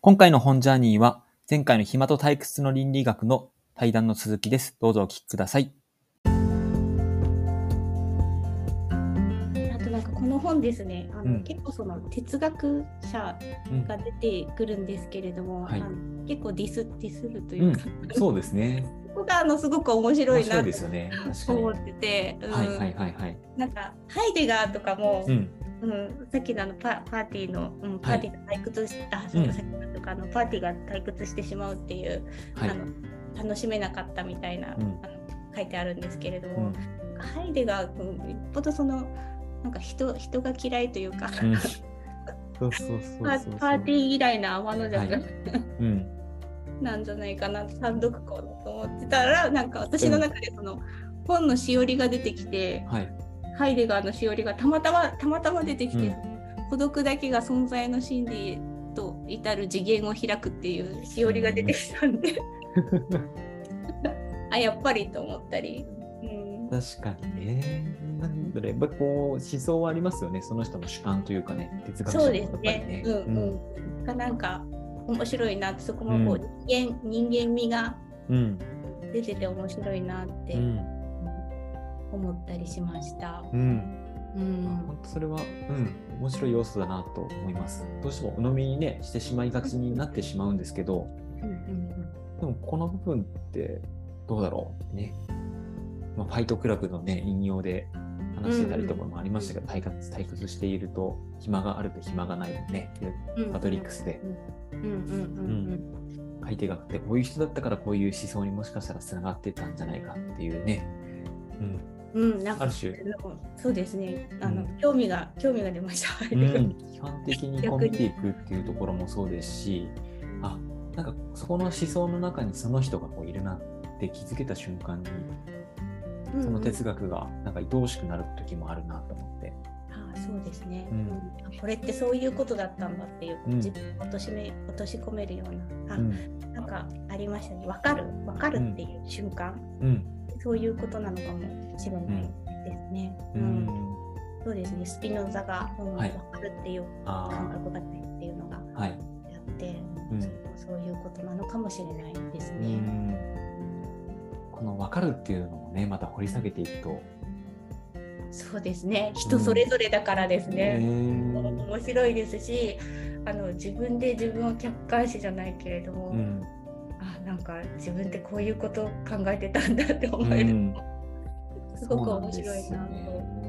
今回の本ジャーニーは、前回の暇と退屈の倫理学の対談の続きです。どうぞお聞きください。あとなんかこの本ですね、あのうん結構その哲学者うんが出てくるんですけれども、はいあの結構ディスディスるというか、そうですね。そこがあのすごく面白いなと。思はいってて、うんはいはいはい。なんかハイデガーとかも、うん。うんさっきのあのパパーティーの、うん、パーティーが退屈し、あそううんさっきのとかあのパーティーが退屈してしまうっていう、はいあ。の楽しめなかったみたいな、うんあの書いてあるんですけれども、うん。ハイデガー君よっぽどそのなんか人人が嫌いというか、うんそうそうそうパーティー嫌いな天の弱、はいうん。なんじゃないかな単独校だと思ってたらなんか私の中でその本のしおりが出てきて、はい。ハイデガーのしおりがたまたまたまたま出てきて、うん孤独だけが存在の真理と至る次元を開くっていうしおりが出てきたんで、あやっぱりと思ったり。うん確かにね。なんだろう、やっぱこう、思想はありますよね。その人の主観というかね、哲学者そうですね。うんうん。がなんか面白いなってそこもこう、人間人間味がうん。出てて面白いなってうん。思ったりしました。うん。うんまあ本当それは、うん、面白い要素だなと思います。どうしても鵜呑みにね、してしまいがちになってしまうんですけど、うんうんでもこの部分ってどうだろうね。まあ、ファイトクラブのね、引用で話してたりとかもありましたけど、退屈退屈していると暇があると暇がないね。うんうんマトリックスでうんうんうん相手があって、こういう人だったからこういう思想にもしかしたらつながってたんじゃないかっていうね。うん。うんうんなんかある種。そうですね。あの、うん。興味が興味が出ました。うん、基本的にこう見ていくっていうところもそうですし、あなんかそこの思想の中にその人がこういるなって気づけた瞬間に、その哲学がなんか愛おしくなる時もあるなと思って。ああそうですね、うん。これってそういうことだったんだっていう、うん。自分を落としめ落とし込めるような。あ、うん、なんかありましたね。分かる分かるっていう瞬間、うん、そういうことなのかもしれないですね。ううん。ん、そうですね。スピノザが、うんはい分かるっていうあ感覚がないっていうのがあ、はい、あって、うん。そうそういうことなのかもしれないですうね。ん。この分かるっていうのもね、また掘り下げていくと、そうですね。人それぞれだからですね。ね面白いですしあの自分で自分を客観視じゃないけれども、うん、あなんか自分ってこういうことを考えてたんだって思うえる、ん、すごく面白いなと。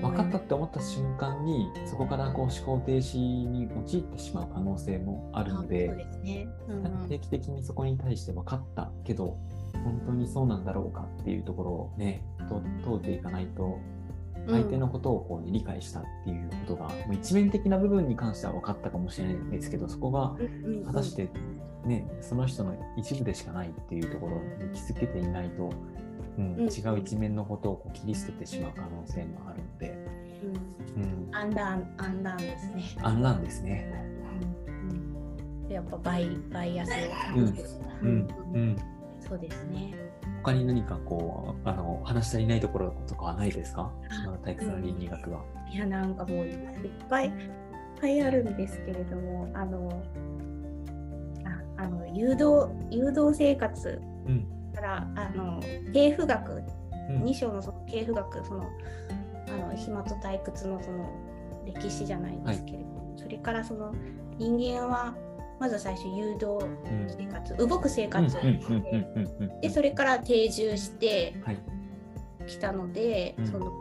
分かったって思った瞬間にそこからこう思考停止に陥ってしまう可能性もあるので定期的にそこに対して分かったけど本当にそうなんだろうかっていうところをねと通っていかないと相手のことをこう、ね理解したっていうことが、もう一面的な部分に関しては分かったかもしれないですけどそこが果たしてねその人の一部でしかないっていうところに気づけていないと、うんうん違う一面のことをこう切り捨ててしまう可能性もあるので。うんうんアンランアンランですね。アンランですね。やっぱバイバイアスをうん感じるうんうん。そうですね。他に何かこうあの話し足りないところとかはないですか？まだ退屈の倫理学は。いやなんかもういっぱいいっぱいあるんですけれどもあのああの誘導誘導生活うんからあの系譜学うん2章のその系譜学そのあの暇と退屈のその歴史じゃないですけれども、それからその人間はまず最初誘導生活、動く生活。をうんして、うんうんうんうん。でそれから定住してはい。きたので、うん。その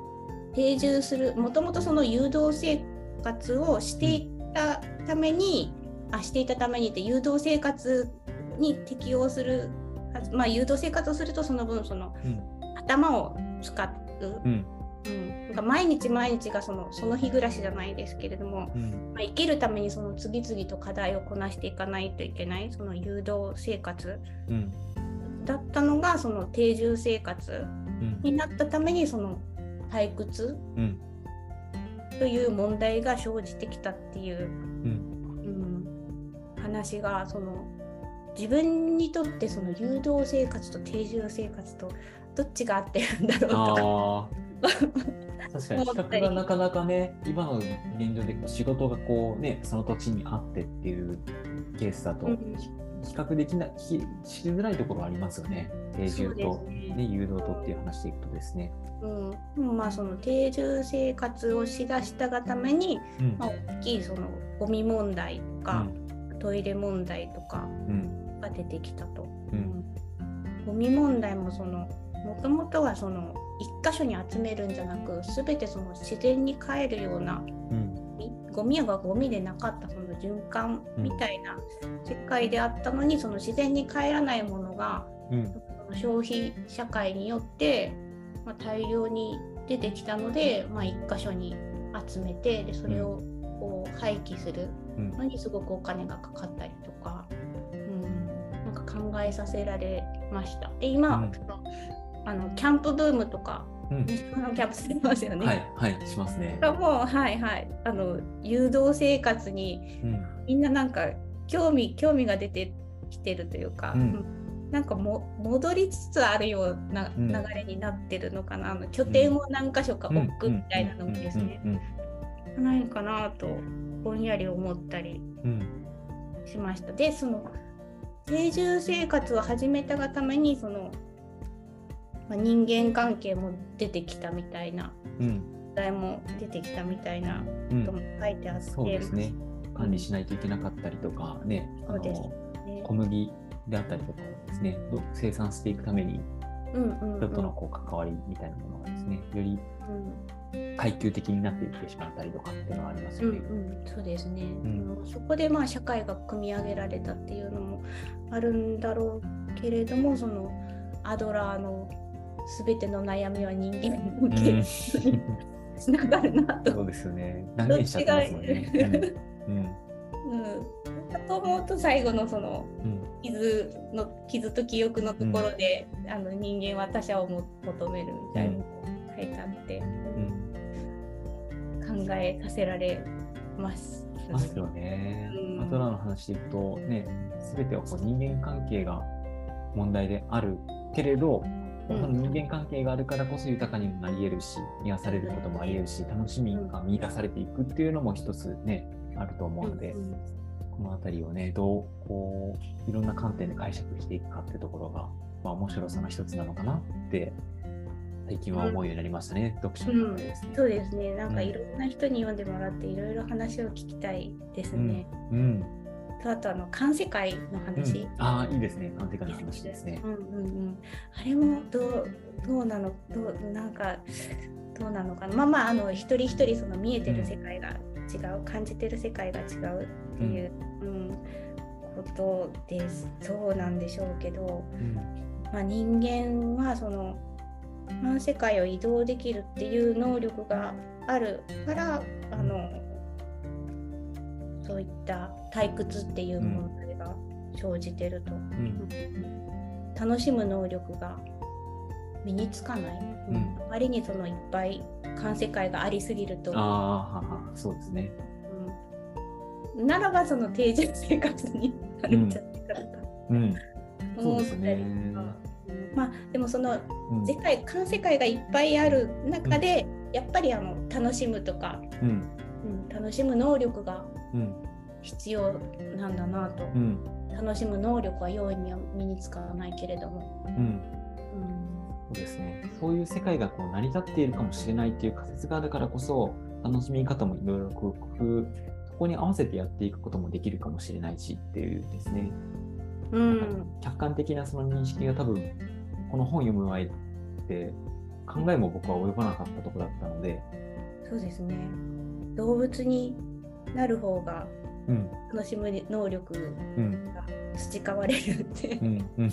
定住するもともとその誘導生活をしていたために、あしていたためにって誘導生活に適応するまあ誘導生活をするとその分そのうん。頭を使う、うんうん、なんか毎日毎日がそのその日暮らしじゃないですけれども、うん。まあ、生きるためにその次々と課題をこなしていかないといけないその誘導生活うん。だったのがその定住生活うん。になったためにその退屈うん。という問題が生じてきたっていう、うん。うん、話がその自分にとってその誘導生活と定住生活とどっちが合ってるんだろうとか 確かに比較がなかなかね、今の現状で仕事がこうね、その土地にあってっていうケースだと、うん。比較できない、ひしづらいところありますよね。定住と、ね。ね、誘導とっていう話でいくとですね。うん、でもまあその定住生活をしだしたがために、うん。まあ、大きいそのゴミ問題とうか、ん。トイレ問題とかうん。が出てきたと。うん。ゴミ問題もそのもともとはその一箇所に集めるんじゃなく全てその自然に帰るようなうん。みゴミがゴミでなかったその循環みたいな世界であったのに、その自然に帰らないものがうん。その消費社会によって、まあ、大量に出てきたので、まあ、一箇所に集めてでそれをこう廃棄するうん。のにすごくお金がかかったりとか、うん、なんか考えさせられました。で今、うんあのキャンプブームとかうん。キャンプしてますよね。はいはいしますね。がもうはいはい。あの誘導生活にうん。みんななんか興味興味が出てきてるというか、うん。うんなんかも戻りつつあるようなうん。流れになってるのかな、あの拠点を何箇所か置くみたいなのもですね、うん。ないかなとぼんやり思ったりうん。しました。でその定住生活を始めたがためにその、まあ、人間関係も出てきたみたいなうん。時代も出てきたみたいなうん。ことも書いてあって、そうですね。管理しないといけなかったりとかね、あのね。小麦であったりとかをですね、ど生産していくためにうんうんうん。人とのこう関わりみたいなものがですね、よりうん。階級的になっていってしまったりとかっていうのはありますうんよね。うん、そうですね、ん。そこでまあ社会が組み上げられたっていうのもあるんだろうけれどもそのアドラーの全ての悩みは人間向けにつながるなと、そうですよね。断言しちゃってますもんね。うんうと思うと最後のそのうん傷の傷と記憶のところで、あの人間は他者をも求めるみたいな書いてあって、うん考えさせられます。ますよねうん。アトラーの話でいくとね、すべてはこう人間関係が問題であるけれど、人間関係があるからこそ豊かにもなり得るし、癒されることもあり得るし、楽しみが見出されていくっていうのも一つね、あると思うので、うんこのあたりをね、どうこういろんな観点で解釈していくかってところが、まあ、面白さの一つなのかなって、最近は思うようになりましたね、読書の中でですね。そうですね。なんかうんいろんな人に読んでもらっていろいろ話を聞きたいですね。うん。とあとあの環世界のうん話。ああ、いいですね。鑑定会の話ですねう。んうんうん。あれもどうどうなの？どうなんかどうなのかな？まあまああの一人一人その見えてる世界が違う、感じてる世界が違うっていう、うんことです。そうなんでしょうけど。うんまあ、人間はその環世界を移動できるっていう能力があるからあのそういった退屈っていう問題が生じてると、うん。楽しむ能力が身につかない、うん。うんあまりにそのいっぱい環世界がありすぎると、ああ、はは、そうですね。うん。ならばその定住生活になるんじゃないかとかうん。思ったりまあでもそのうん。世界環世界がいっぱいある中で、やっぱりあの楽しむとか、うん。うん、楽しむ能力がうん。必要なんだなと、うん。楽しむ能力は容易には身につかないけれども、うん。うんそうですね。そういう世界がこう成り立っているかもしれないっていう仮説があるからこそ、楽しみ方もいろいろ工夫、そこに合わせてやっていくこともできるかもしれないしっていうですね。うん客観的なその認識が多分、この本読む前って考えも僕は及ばなかったところだったので、そうですね動物になる方がうん。楽しむ能力うん。が培われるってう、ん。うん。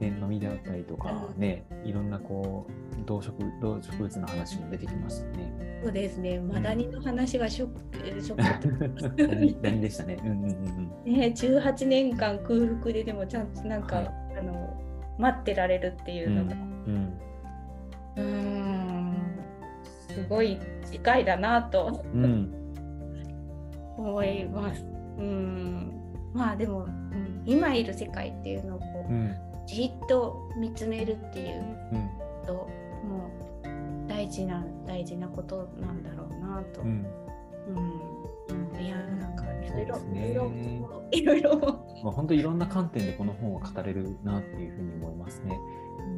で飲みであったりとかね、いろんなこう動植動植物の話も出てきましたね。そうですねマダニの話がショックショック何何でしたね。うんうんうんね、18年間空腹ででもちゃんとなんか、はいあの待ってられるっていうのが、うん。うーんすごい次回だなとうん。うん。思います。うんまあでも、うん今いる世界っていうのをこううん。じっと見つめるっていううん。ともう大事な大事なことなんだろうなと。うんうん、いやなんかいろいろいろいろいろまあ、本当いろんな観点でこの本を語れるなっていうふうに思いますね。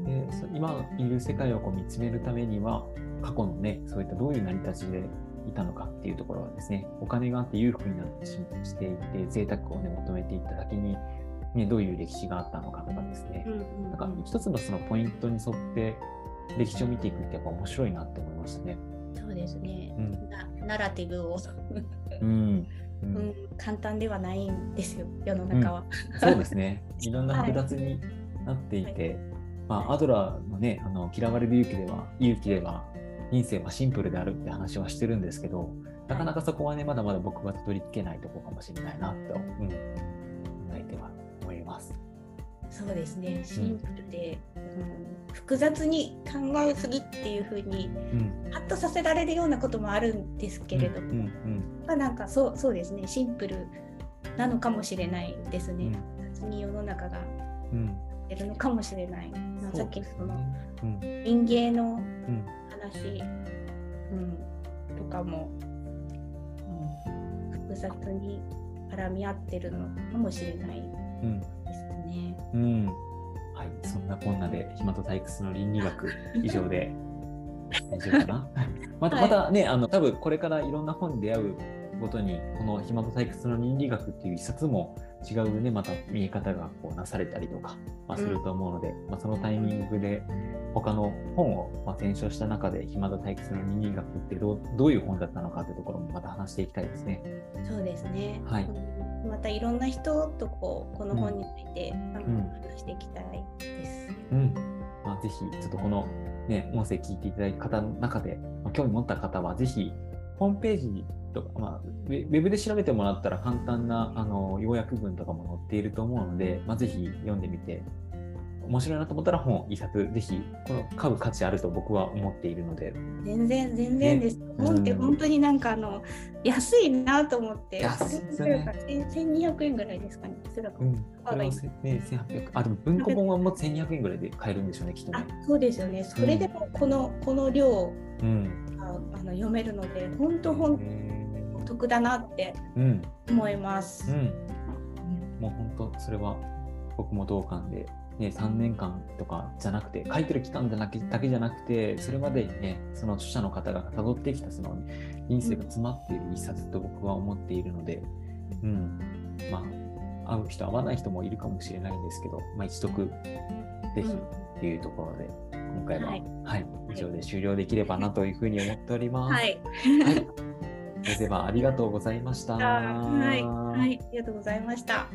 でそ今いる世界をこう見つめるためには過去のねそういったどういう成り立ちでいたのかっていうところはですねお金があって裕福になってししていて贅沢をね求めていった先に、ね、どういう歴史があったのかとかですね、うんうんなんか一つのそのポイントに沿って歴史を見ていくってやっぱ面白いなって思いましたね。そうですね、うん。なナラティブを、うん。ううん。ん、簡単ではないんですよ世の中は。そうですね。いろんな複雑になっていて、まあ、アドラーのね、あの嫌われる勇気では、勇気では、人生はシンプルであるって話はしてるんですけど、なかなかそこはね、まだまだ僕はたどり着けないところかもしれないなと、うん、考えては思います。そうですねシンプルで、うん複雑に考えすぎっていう風にうん。ハッとさせられるようなこともあるんですけれども、うんうんまあ、なんかそうそうですねシンプルなのかもしれないですね。うんに世の中がうん。出るのかもしれない。まあさっきのそのうん。民芸のうん話、うん、とかも、うん、複雑に絡み合ってるのかもしれない。うんですね。うん。はい、そんなこんなで、暇と退屈の倫理学以上で大丈夫かな？また、はいまたね、あの、多分これからいろんな本に出会うごとに、この暇と退屈の倫理学っていう一冊も違うね、また見え方がこうなされたりとか、まあ、すると思うので、まあ、そのタイミングで他の本をまあ選書した中で、暇と退屈の倫理学ってどうどういう本だったのかってところもまた話していきたいですね。そうですね。はいうんまたいろんな人とこうこの本について、あのうん話していきたいです。うん。まあ、ぜひ、ちょっとこのね、音声聞いていただいた方の中で、まあ、興味持った方は、ぜひ、ホームページとか、まあ、ウェブで調べてもらったら簡単な、あの、要約文とかも載っていると思うので、まあ、ぜひ読んでみて、面白いなと思ったら本一冊、ぜひ、この買う価値あると僕は思っているので、全然全然です。本って本当になんかあの安いなと思って。安いですね千二百円ぐらいですかね。おそらくうん。ね、1800、あ、でも文庫本はもう1200円ぐらいで買えるんでしょうね、きっとねあ。そうですよね。それでもこの、この量うん。があの読めるので、本当本へ当お得だなってーうん。思います。うん。もう本当それは僕も同感で、ね、3年間とかじゃなくて書いてる期間じゃなくだけじゃなくてそれまでにねその著者の方が辿ってきたその人生が詰まっている一冊と僕は思っているので、うん、まあ会う人会わない人もいるかもしれないんですけど、まあ、一読ぜひっていうところで今回は、はいはい、以上で終了できればなというふうに思っております。はい。はいそれではありがとうございました。はい。はい。ありがとうございました。